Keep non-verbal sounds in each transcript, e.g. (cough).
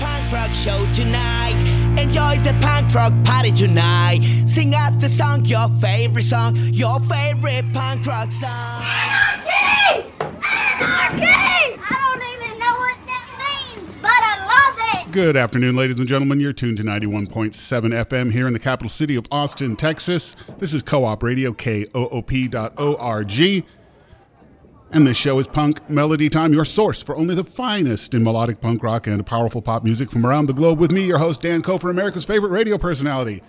Punk rock show tonight. Enjoy the punk rock party tonight. Sing out the song, your favorite song, your favorite punk rock song. Anarchy! Anarchy! I don't even know what that means, but I love it! Good afternoon, ladies and gentlemen. You're tuned to 91.7 FM here in the capital city of Austin, Texas. This is Co op Radio, KOOP.org. And this show is Punk Melody Time, your source for only the finest in melodic punk rock and powerful pop music from around the globe with me, your host, Dan Kofer, America's favorite radio personality.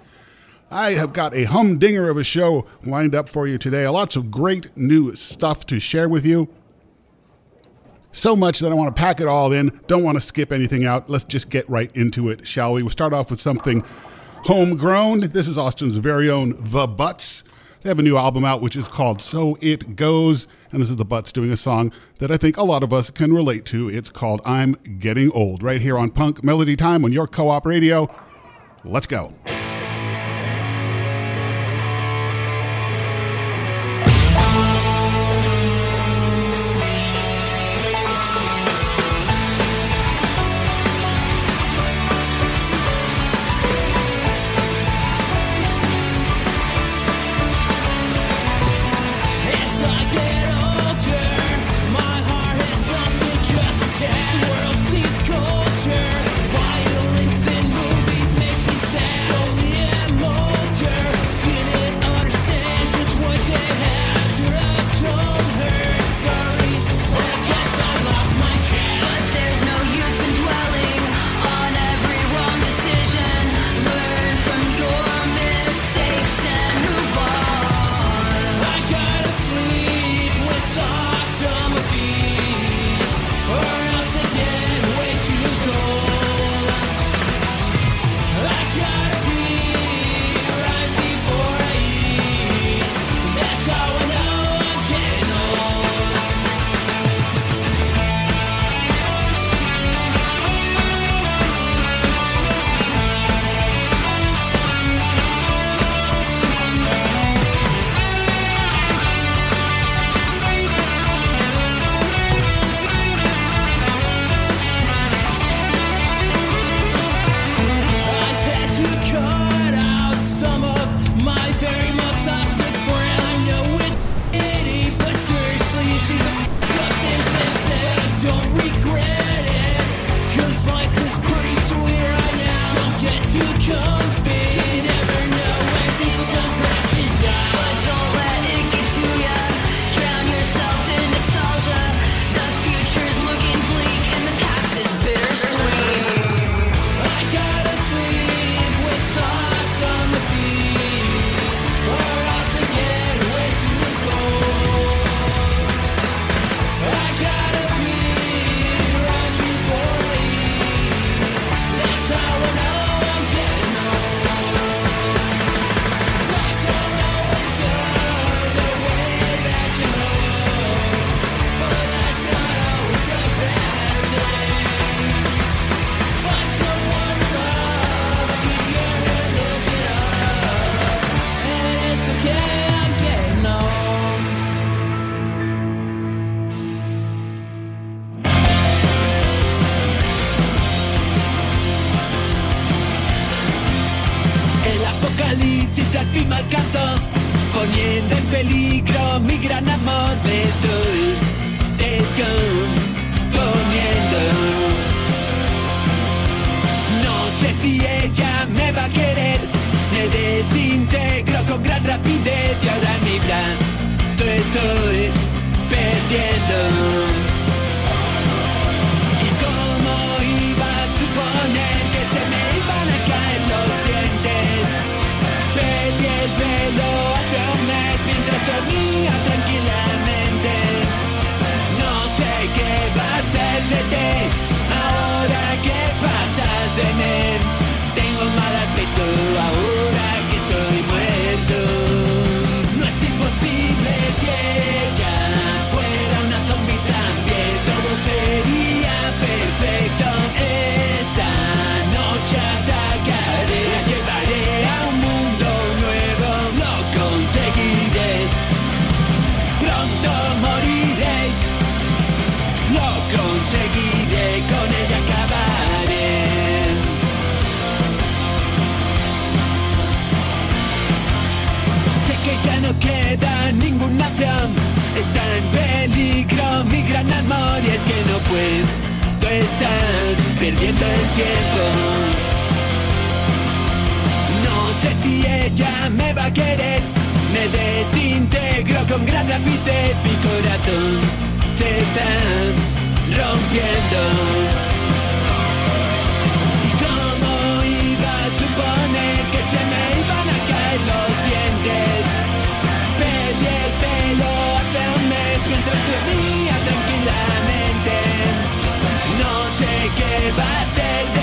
I have got a humdinger of a show lined up for you today. Lots of great new stuff to share with you. So much that I want to pack it all in. Don't want to skip anything out. Let's just get right into it, shall we? We'll start off with something homegrown. This is Austin's very own The Butts. They have a new album out which is called So It Goes. And this is The Butts doing a song that I think a lot of us can relate to. It's called I'm Getting Old, right here on Punk Melody Time on your co op radio. Let's go. Dormía tranquilamente. No sé qué va a ser de ti es que no puedo estar perdiendo el tiempo. No sé si ella me va a querer. Me desintegro con gran rapidez. Mi se está rompiendo. ¿Y cómo iba a suponer que se me iban a caer los dientes? Perdí el pelo hace un mes mientras dormía qué va a ser de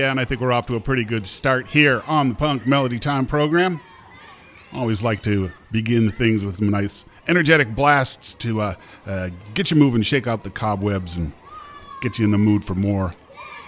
yeah, and I think we're off to a pretty good start here on the Punk Melody Time program. Always like to begin things with some nice energetic blasts to uh, uh, get you moving, shake out the cobwebs, and get you in the mood for more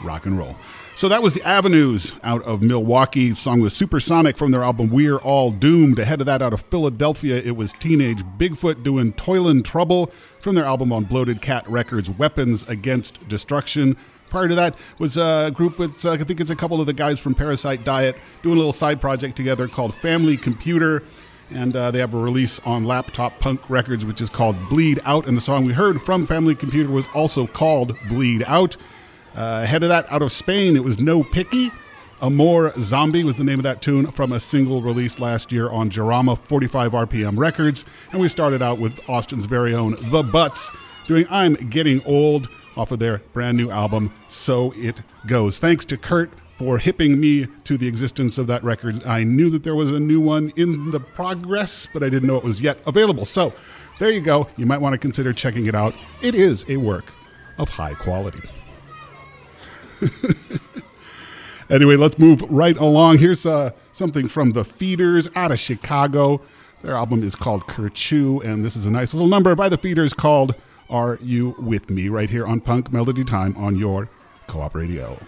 rock and roll. So that was the Avenues out of Milwaukee. Song was Supersonic from their album We're All Doomed. Ahead of that, out of Philadelphia, it was Teenage Bigfoot doing Toilin' Trouble from their album on Bloated Cat Records, Weapons Against Destruction. Prior to that was a group with, uh, I think it's a couple of the guys from Parasite Diet doing a little side project together called Family Computer. And uh, they have a release on Laptop Punk Records, which is called Bleed Out. And the song we heard from Family Computer was also called Bleed Out. Uh, ahead of that, out of Spain, it was No Picky. Amor Zombie was the name of that tune from a single released last year on Jarama 45 RPM Records. And we started out with Austin's very own The Butts doing I'm Getting Old off of their brand new album, So It Goes. Thanks to Kurt for hipping me to the existence of that record. I knew that there was a new one in the progress, but I didn't know it was yet available. So there you go. You might want to consider checking it out. It is a work of high quality. (laughs) anyway, let's move right along. Here's uh, something from the Feeders out of Chicago. Their album is called Kerchoo, and this is a nice little number by the Feeders called Are You With Me? right here on Punk Melody Time on your Co op radio.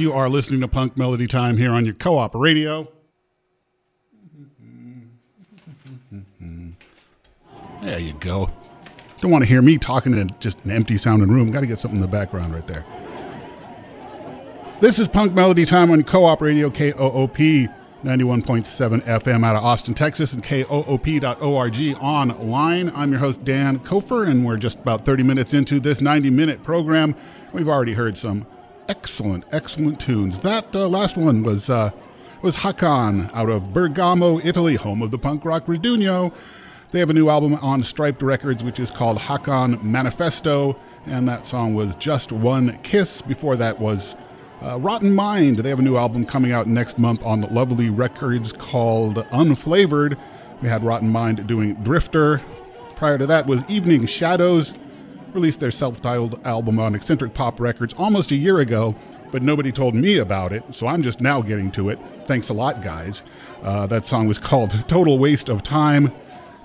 You are listening to Punk Melody Time here on your co op radio. There you go. Don't want to hear me talking in just an empty sounding room. Got to get something in the background right there. This is Punk Melody Time on Co op radio KOOP 91.7 FM out of Austin, Texas, and KOOP.org online. I'm your host, Dan Kofer, and we're just about 30 minutes into this 90 minute program. We've already heard some excellent, excellent tunes. That uh, last one was uh, was Hakan out of Bergamo, Italy, home of the punk rock Redugno. They have a new album on Striped Records, which is called Hakan Manifesto, and that song was Just One Kiss. Before that was uh, Rotten Mind. They have a new album coming out next month on Lovely Records called Unflavored. We had Rotten Mind doing Drifter. Prior to that was Evening Shadows, released their self titled album on Eccentric Pop Records almost a year ago, but nobody told me about it, so I'm just now getting to it. Thanks a lot, guys. Uh, that song was called Total Waste of Time.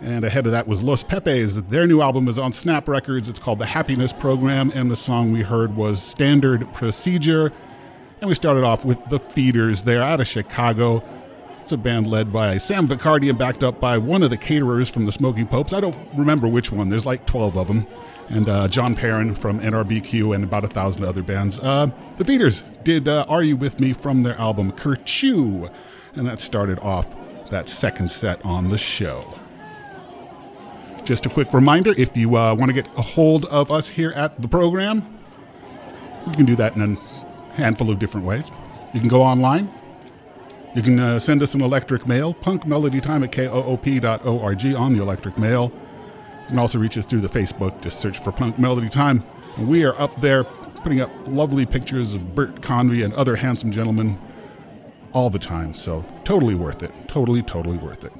And ahead of that was Los Pepes. Their new album is on Snap Records. It's called The Happiness Program, and the song we heard was Standard Procedure. And we started off with The Feeders. They're out of Chicago. It's a band led by Sam Vicardi and backed up by one of the Caterers from the Smoking Popes. I don't remember which one. There's like 12 of them. And uh, John Perrin from NRBQ and about a thousand other bands. Uh, the Feeders did uh, Are You With Me from their album Kerchew. And that started off that second set on the show. Just a quick reminder if you uh, want to get a hold of us here at the program, you can do that in a handful of different ways. You can go online. You can uh, send us an electric mail, punkmelodytime at koop.org on the electric mail. You can also reach us through the Facebook. Just search for Punk Melody Time. And we are up there putting up lovely pictures of Bert Convy and other handsome gentlemen all the time. So totally worth it. Totally, totally worth it.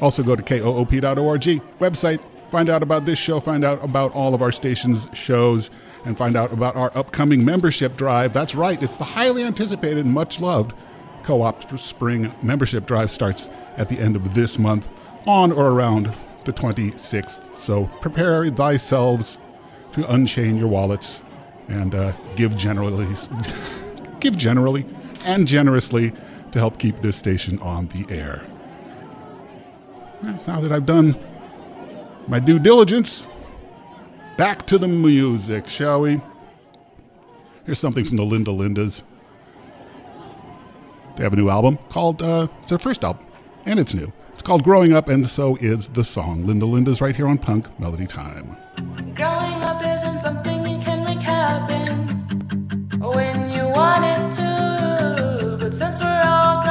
Also, go to koop.org website, find out about this show, find out about all of our station's shows, and find out about our upcoming membership drive. That's right, it's the highly anticipated, much loved Co op Spring membership drive starts at the end of this month on or around the 26th. So prepare thyselves to unchain your wallets and uh, give generally, (laughs) give generally and generously to help keep this station on the air. Now that I've done my due diligence, back to the music, shall we? Here's something from the Linda Lindas. They have a new album called, uh, it's their first album, and it's new. Called Growing Up, and so is the song. Linda Linda's right here on Punk Melody Time. Growing up isn't something you can make happen when you want it to. But since we're all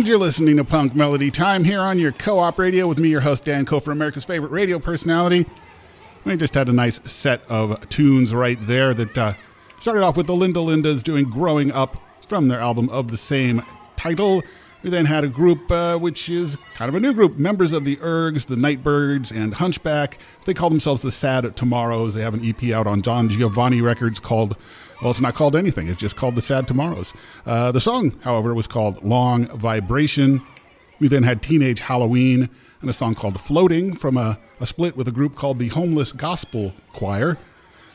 And you're listening to Punk Melody Time here on your co op radio with me, your host, Dan Kofer, America's favorite radio personality. We just had a nice set of tunes right there that uh, started off with the Linda Lindas doing Growing Up from their album of the same title. We then had a group uh, which is kind of a new group, members of the Ergs, the Nightbirds, and Hunchback. They call themselves the Sad Tomorrows. They have an EP out on Don Giovanni Records called, well, it's not called anything, it's just called the Sad Tomorrows. Uh, the song, however, was called Long Vibration. We then had Teenage Halloween and a song called Floating from a, a split with a group called the Homeless Gospel Choir.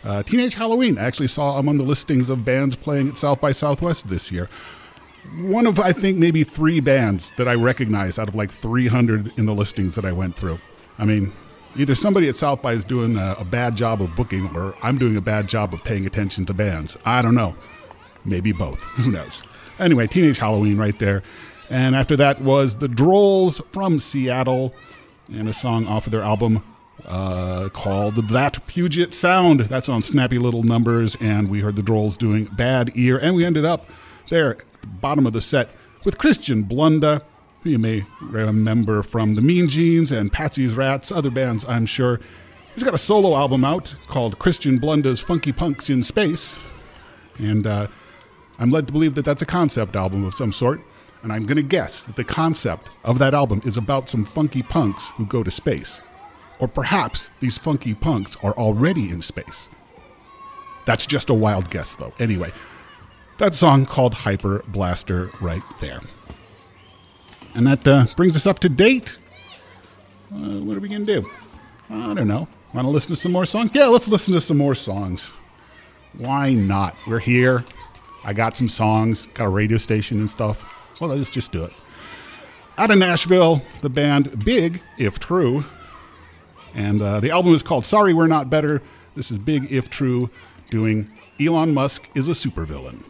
Uh, Teenage Halloween I actually saw among the listings of bands playing at South by Southwest this year. One of, I think, maybe three bands that I recognized out of like 300 in the listings that I went through. I mean, either somebody at South by is doing a, a bad job of booking or I'm doing a bad job of paying attention to bands. I don't know. Maybe both. (laughs) Who knows? Anyway, Teenage Halloween right there. And after that was The Drolls from Seattle and a song off of their album uh, called That Puget Sound. That's on Snappy Little Numbers. And we heard The Drolls doing Bad Ear. And we ended up there at the bottom of the set with Christian Blunda, who you may remember from the Mean Jeans and Patsy's Rats, other bands, I'm sure. He's got a solo album out called Christian Blunda's Funky Punks in Space. And uh, I'm led to believe that that's a concept album of some sort. And I'm going to guess that the concept of that album is about some funky punks who go to space. Or perhaps these funky punks are already in space. That's just a wild guess, though. Anyway, that song called Hyper Blaster right there. And that uh, brings us up to date. Uh, what are we going to do? I don't know. Want to listen to some more songs? Yeah, let's listen to some more songs. Why not? We're here. I got some songs, got a radio station and stuff. Well, let's just do it. Out of Nashville, the band Big, if true. And uh, the album is called Sorry We're Not Better. This is Big, if true, doing Elon Musk is a supervillain.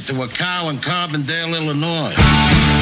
To a cow in Carbondale, Illinois.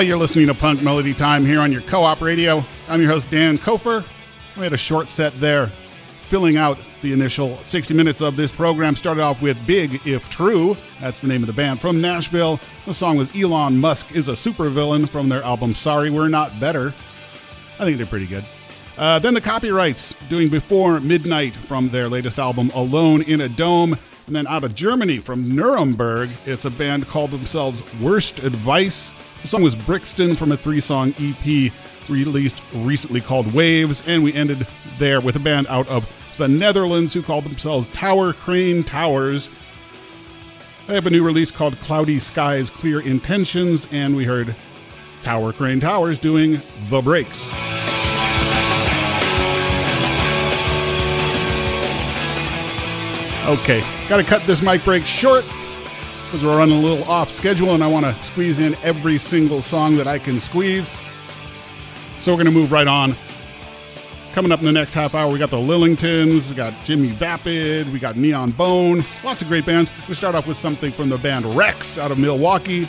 You're listening to Punk Melody Time here on your co op radio. I'm your host, Dan Kofer. We had a short set there, filling out the initial 60 minutes of this program. Started off with Big If True. That's the name of the band from Nashville. The song was Elon Musk is a Supervillain from their album Sorry We're Not Better. I think they're pretty good. Uh, then the copyrights doing Before Midnight from their latest album Alone in a Dome. And then out of Germany from Nuremberg, it's a band called themselves Worst Advice. The song was Brixton from a three song EP released recently called Waves. And we ended there with a band out of the Netherlands who called themselves Tower Crane Towers. They have a new release called Cloudy Skies, Clear Intentions. And we heard Tower Crane Towers doing The Breaks. Okay, got to cut this mic break short because we're running a little off schedule and I want to squeeze in every single song that I can squeeze. So we're going to move right on. Coming up in the next half hour, we got the Lillingtons, we got Jimmy Vapid, we got Neon Bone, lots of great bands. We start off with something from the band Rex out of Milwaukee.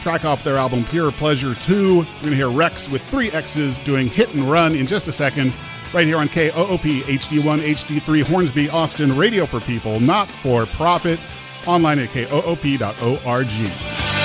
Track off their album Pure Pleasure 2. We're going to hear Rex with three X's doing Hit and Run in just a second, right here on KOOP HD1 HD3 Hornsby Austin Radio for People, not for profit. Online at koop.org.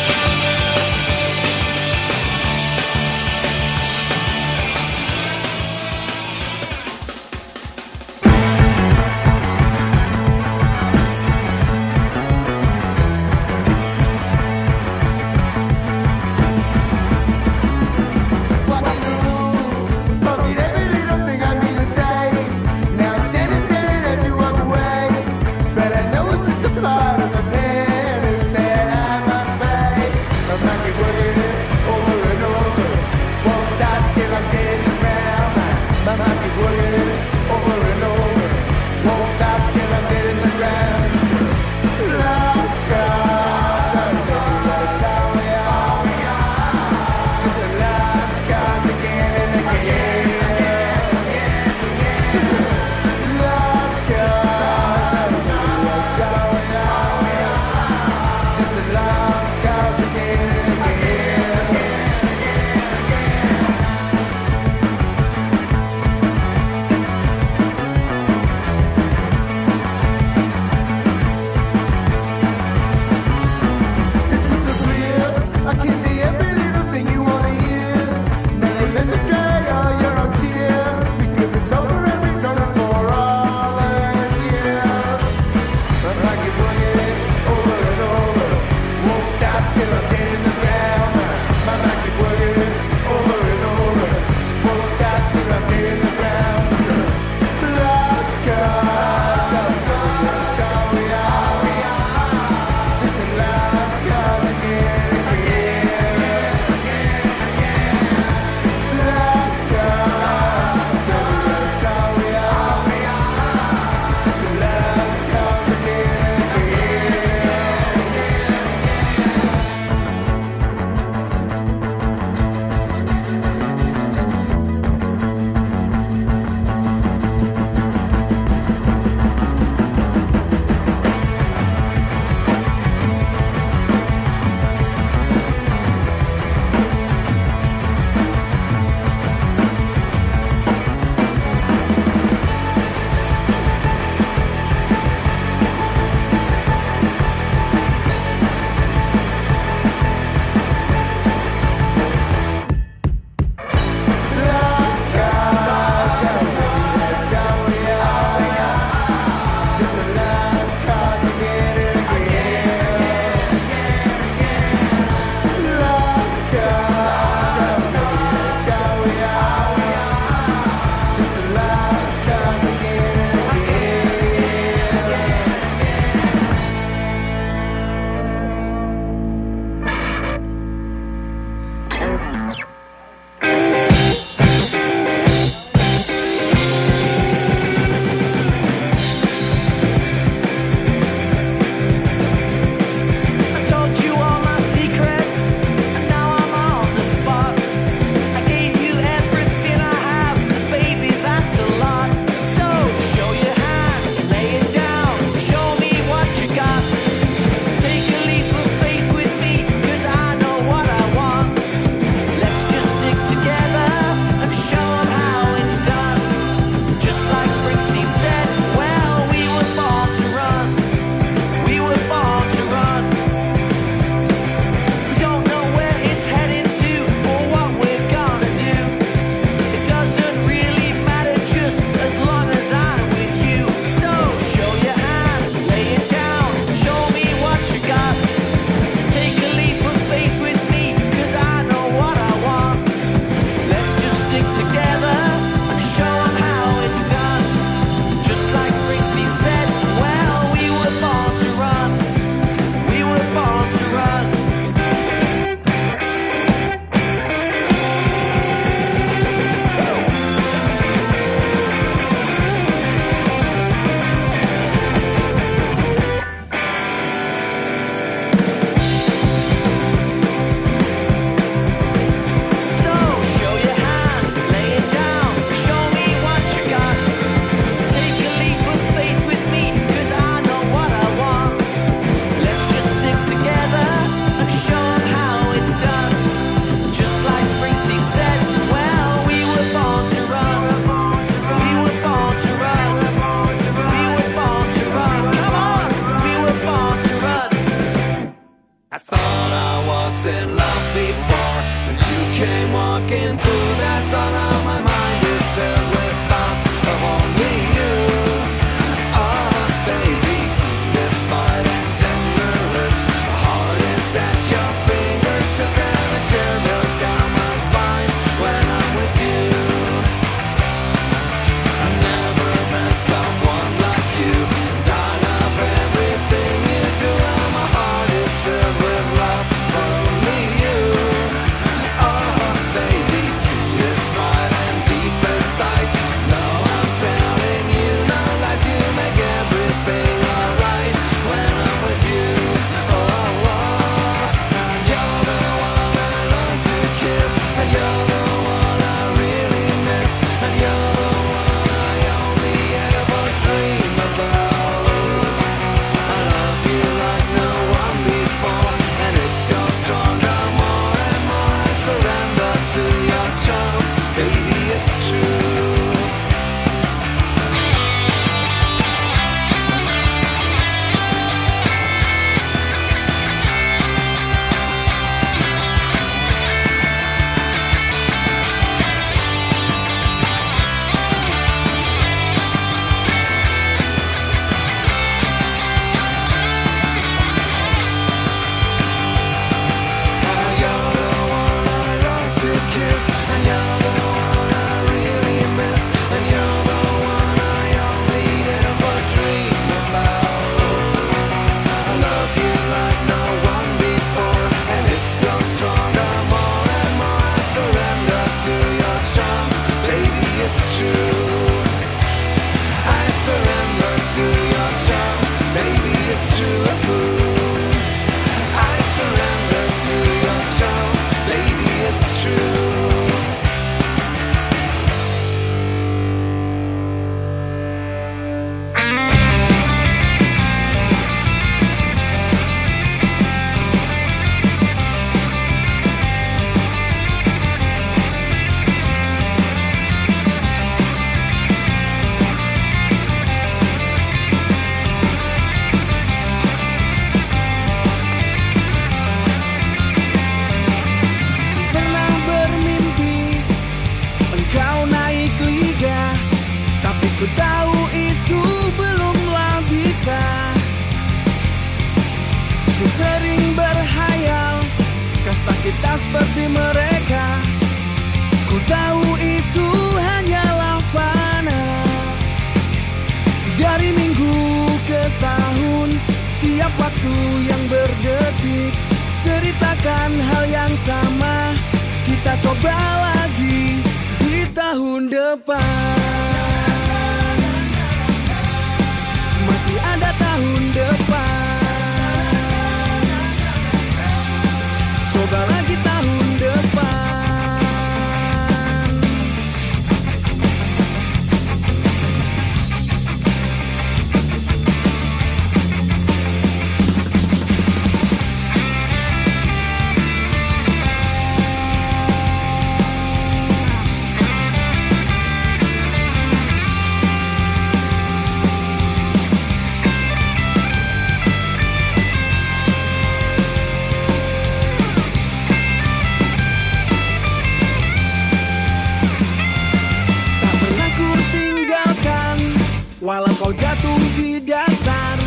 kau jatuh di dasar.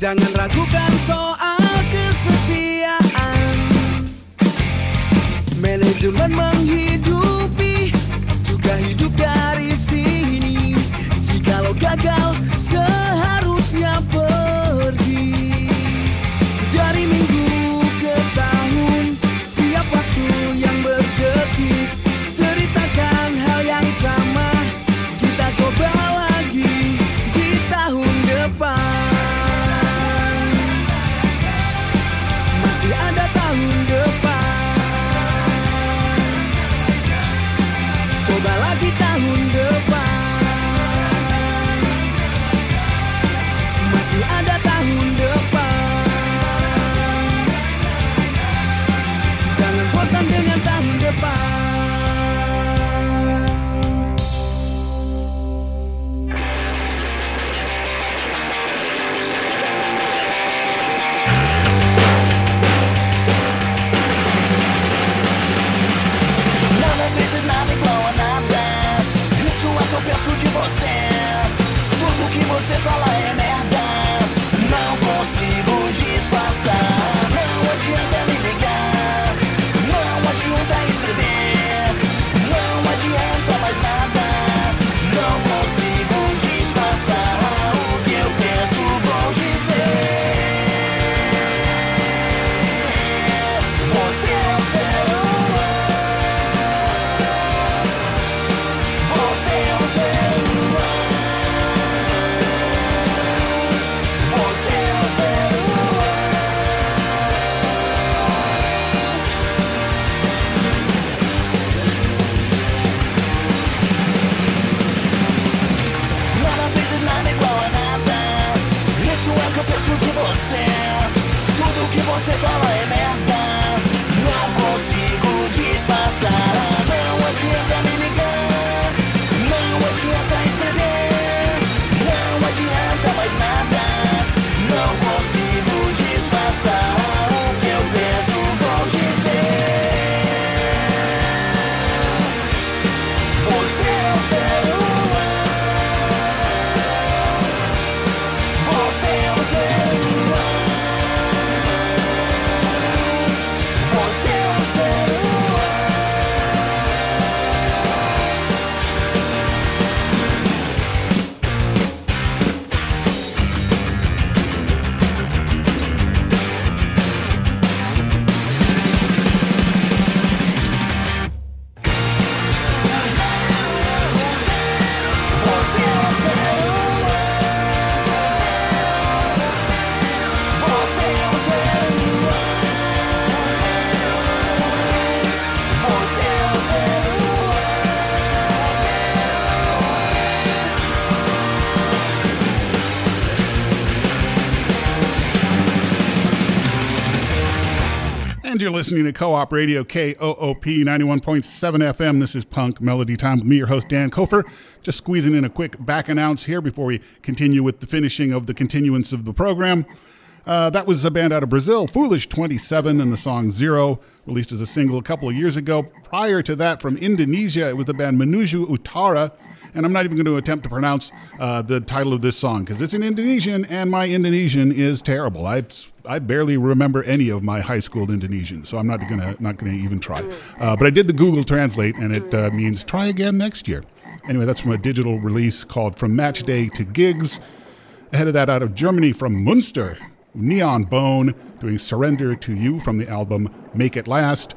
Jangan ragukan listening to Co op Radio KOOP 91.7 FM. This is Punk Melody Time with me, your host, Dan Kofer. Just squeezing in a quick back announce here before we continue with the finishing of the continuance of the program. Uh, that was a band out of Brazil, Foolish 27, and the song Zero, released as a single a couple of years ago. Prior to that, from Indonesia, it was the band Menuju Utara. And I'm not even going to attempt to pronounce uh, the title of this song because it's in Indonesian, and my Indonesian is terrible. I, I barely remember any of my high school Indonesian, so I'm not gonna not gonna even try. Uh, but I did the Google Translate, and it uh, means try again next year. Anyway, that's from a digital release called From Match Day to Gigs. Ahead of that, out of Germany from Munster, Neon Bone doing Surrender to You from the album Make It Last.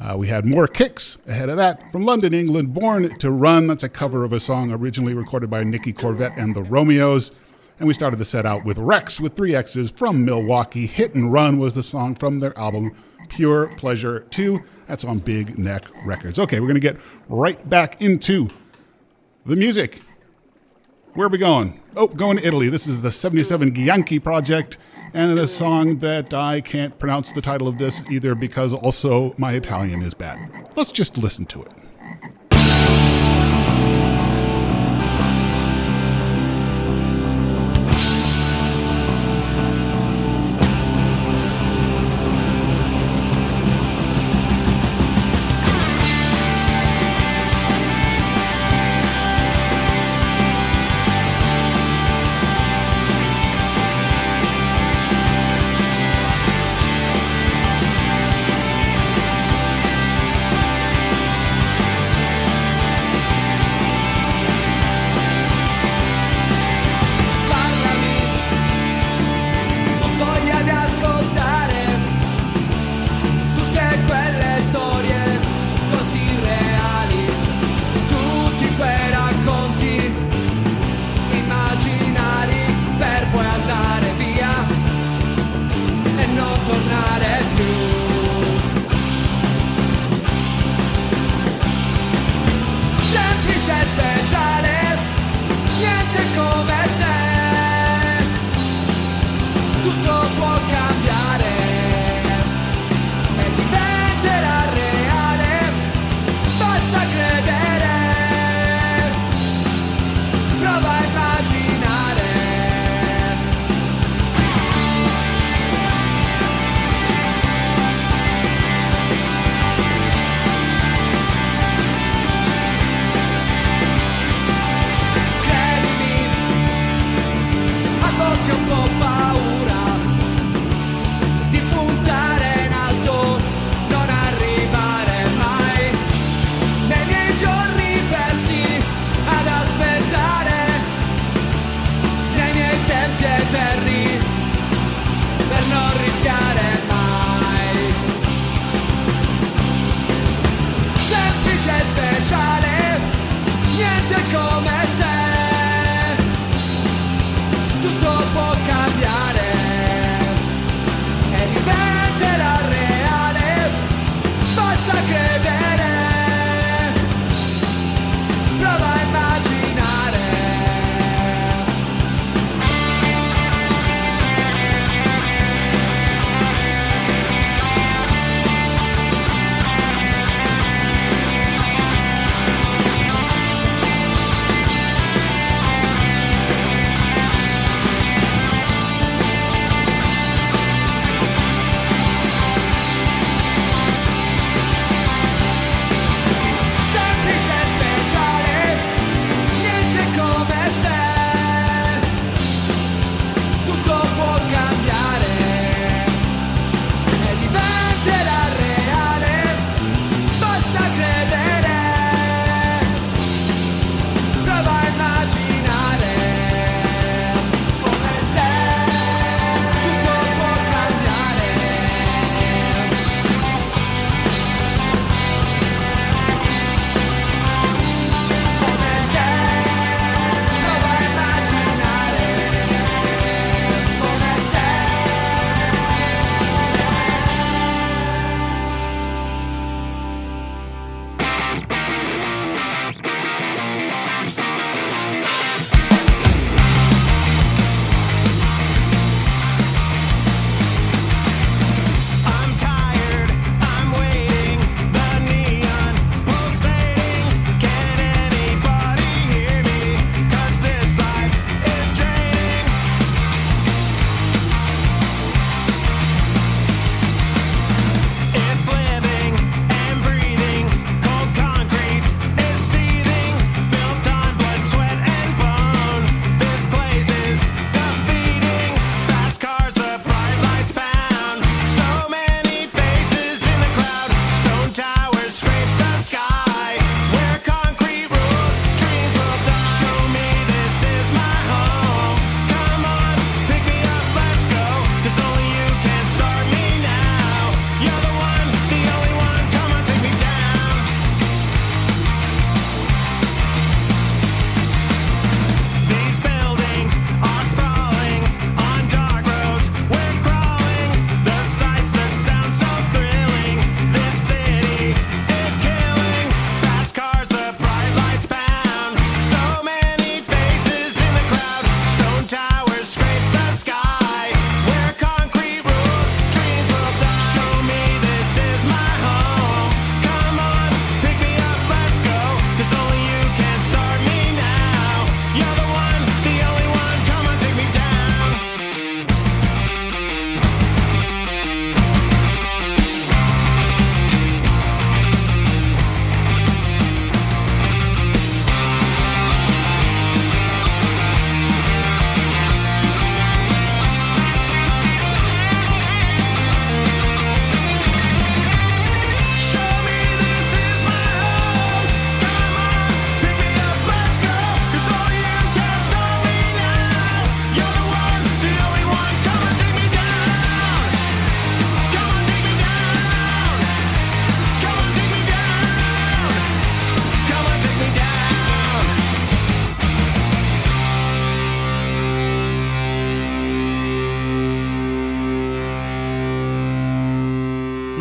Uh, we had more kicks ahead of that from London, England. Born to Run. That's a cover of a song originally recorded by Nicky Corvette and the Romeos. And we started the set out with Rex with three X's from Milwaukee. Hit and Run was the song from their album Pure Pleasure 2. That's on Big Neck Records. Okay, we're going to get right back into the music. Where are we going? Oh, going to Italy. This is the 77 Gianchi Project and a song that I can't pronounce the title of this either because also my Italian is bad. Let's just listen to it.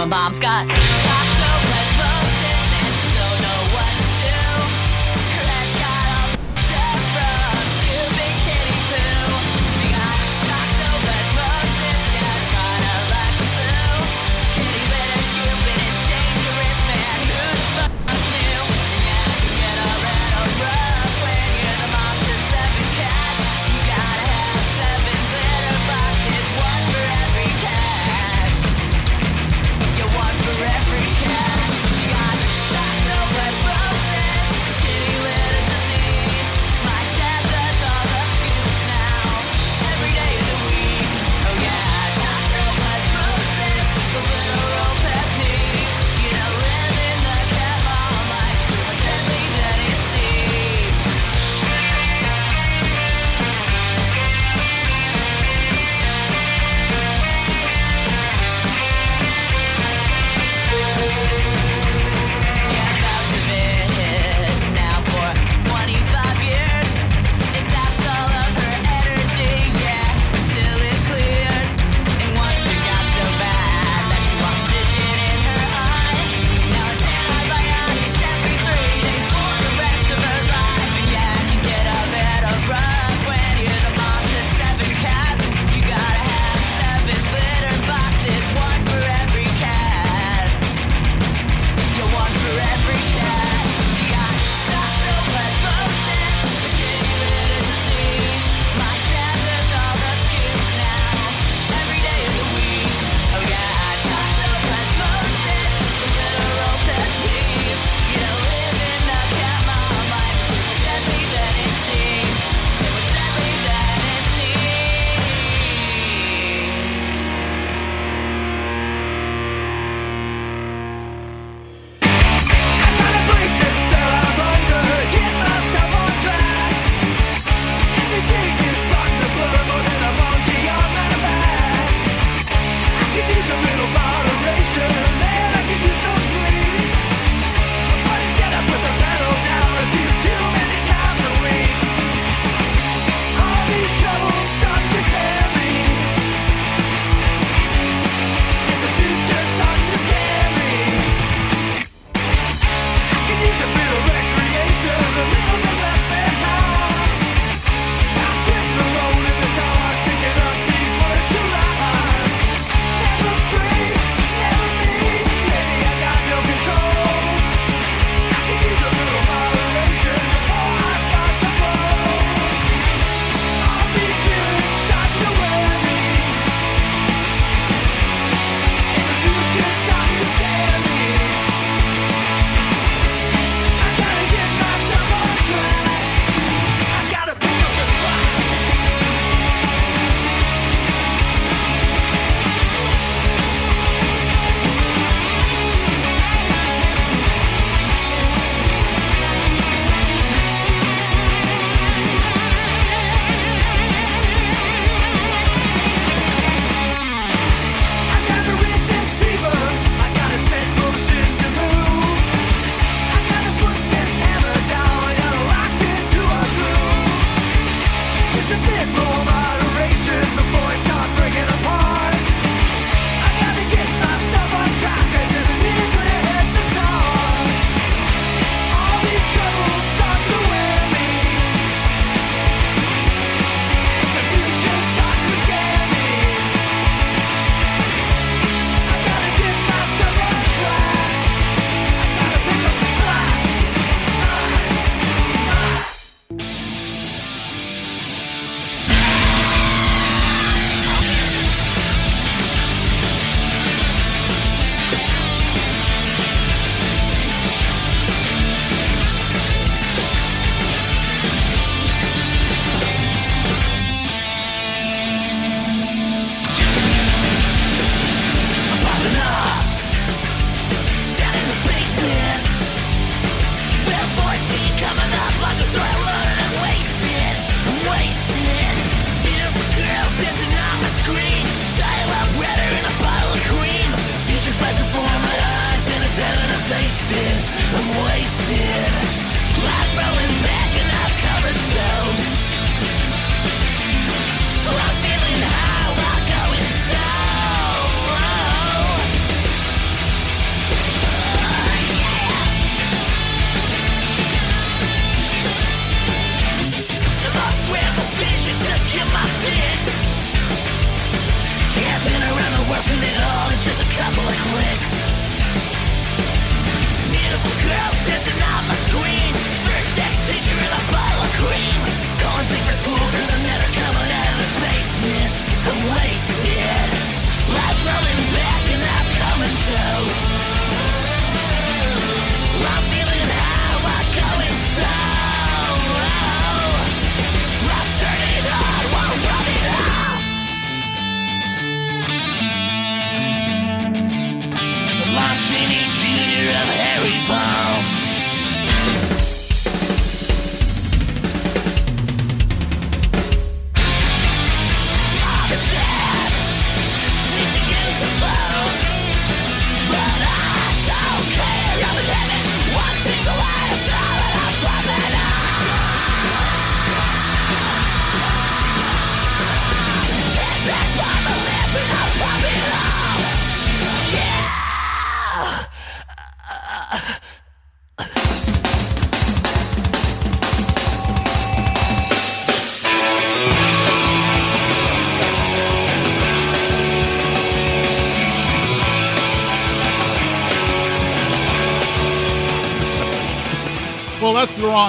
Mom's got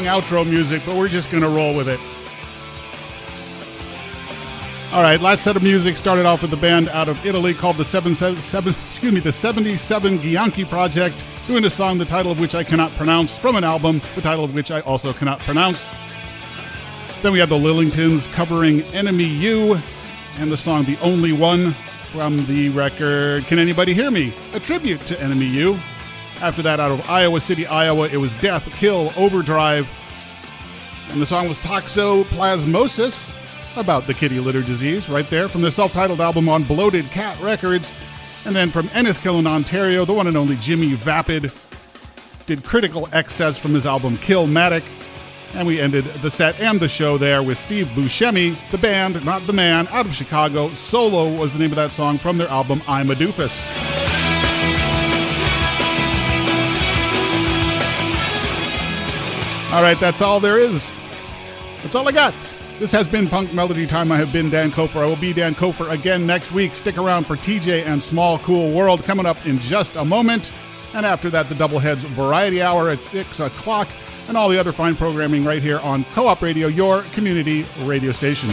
wrong outro music, but we're just going to roll with it. All right, last set of music started off with the band out of Italy called the seven, seven, seven (laughs) excuse me, the 77 Gianchi Project, doing a song the title of which I cannot pronounce from an album, the title of which I also cannot pronounce. Then we had the Lillingtons covering Enemy You and the song The Only One from the record Can Anybody Hear Me? A tribute to Enemy You. After that, out of Iowa City, Iowa, it was Death, Kill, Overdrive. And the song was Toxoplasmosis, about the kitty litter disease, right there from the self titled album on Bloated Cat Records. And then from Enniskillen, Ontario, the one and only Jimmy Vapid did Critical Excess from his album Killmatic. And we ended the set and the show there with Steve Buscemi, the band, not the man, out of Chicago. Solo was the name of that song from their album I'm a Doofus. All right, that's all there is. That's all I got. This has been Punk Melody Time. I have been Dan Kofer. I will be Dan Kofer again next week. Stick around for TJ and Small Cool World coming up in just a moment. And after that, the Doubleheads Variety Hour at 6 o'clock and all the other fine programming right here on Co op Radio, your community radio station.